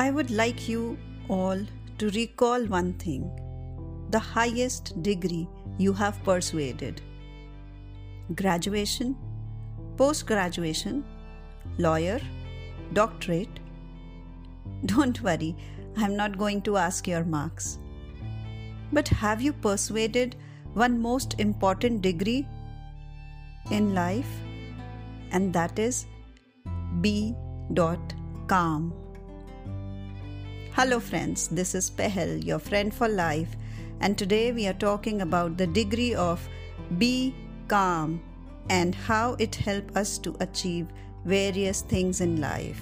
I would like you all to recall one thing the highest degree you have persuaded. Graduation, post graduation, lawyer, doctorate. Don't worry, I'm not going to ask your marks. But have you persuaded one most important degree in life? And that is dot calm. Hello, friends, this is Pehel, your friend for life, and today we are talking about the degree of be calm and how it helps us to achieve various things in life.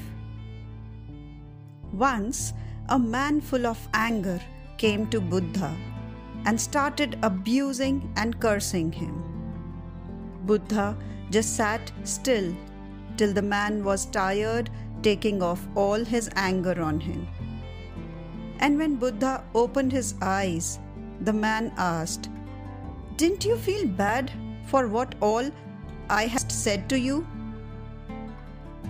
Once, a man full of anger came to Buddha and started abusing and cursing him. Buddha just sat still till the man was tired, taking off all his anger on him. And when Buddha opened his eyes, the man asked, Didn't you feel bad for what all I had said to you?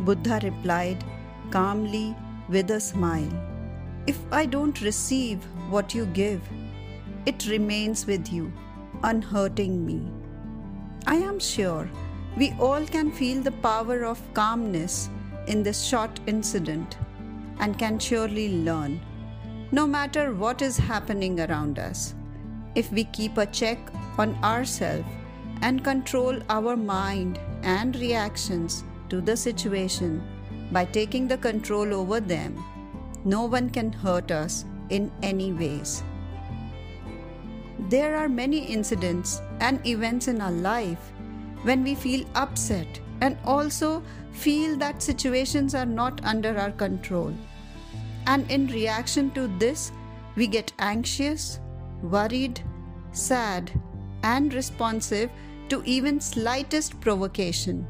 Buddha replied calmly with a smile, If I don't receive what you give, it remains with you, unhurting me. I am sure we all can feel the power of calmness in this short incident and can surely learn no matter what is happening around us. If we keep a check on ourselves and control our mind and reactions to the situation by taking the control over them, no one can hurt us in any ways. There are many incidents and events in our life when we feel upset and also feel that situations are not under our control. And in reaction to this, we get anxious, worried, sad, and responsive to even slightest provocation.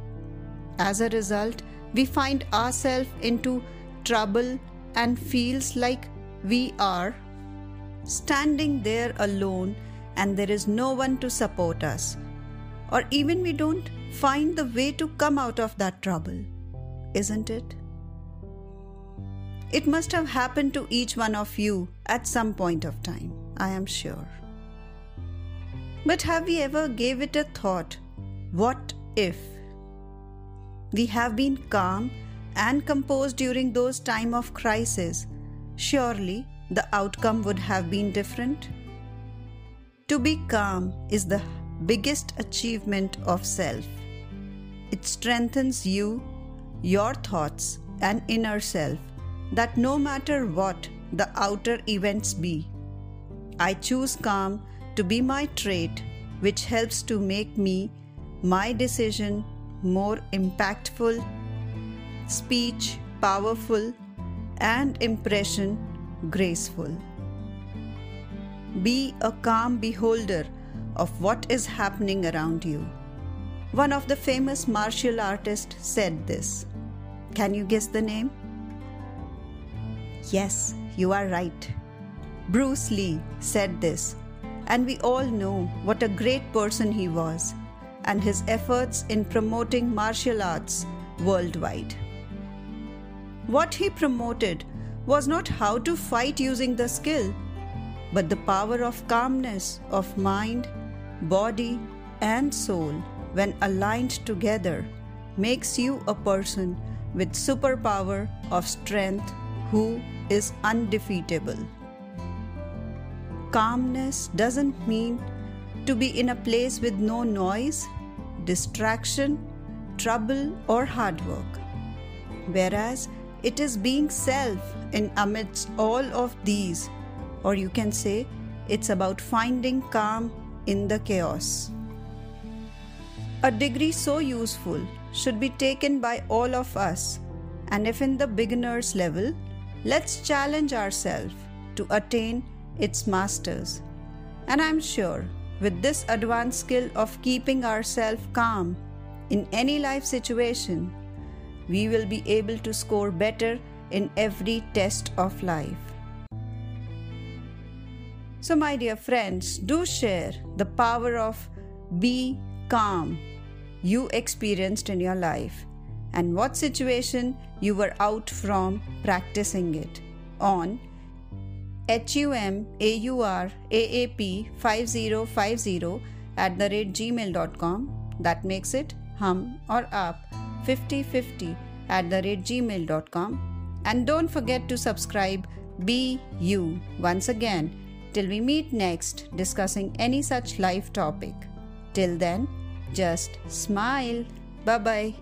As a result, we find ourselves into trouble and feels like we are standing there alone and there is no one to support us. Or even we don't find the way to come out of that trouble. Isn't it? It must have happened to each one of you at some point of time, I am sure. But have we ever gave it a thought? What if? We have been calm and composed during those time of crisis. Surely the outcome would have been different. To be calm is the biggest achievement of self. It strengthens you, your thoughts, and inner self that no matter what the outer events be, I choose calm to be my trait, which helps to make me, my decision, more impactful, speech powerful, and impression graceful. Be a calm beholder of what is happening around you. One of the famous martial artists said this. Can you guess the name? Yes, you are right. Bruce Lee said this, and we all know what a great person he was and his efforts in promoting martial arts worldwide. What he promoted was not how to fight using the skill, but the power of calmness of mind, body, and soul when aligned together makes you a person with superpower of strength who is undefeatable. Calmness doesn't mean to be in a place with no noise, distraction, trouble, or hard work. Whereas it is being self in amidst all of these, or you can say it's about finding calm in the chaos. A degree so useful should be taken by all of us, and if in the beginner's level, Let's challenge ourselves to attain its masters. And I'm sure with this advanced skill of keeping ourselves calm in any life situation, we will be able to score better in every test of life. So, my dear friends, do share the power of be calm you experienced in your life and what situation you were out from practicing it. on humauraap5050 at the rate gmail.com. That makes it hum or aap 5050 at the rate gmail.com. And don't forget to subscribe Be You once again till we meet next discussing any such life topic. Till then, just smile. Bye bye.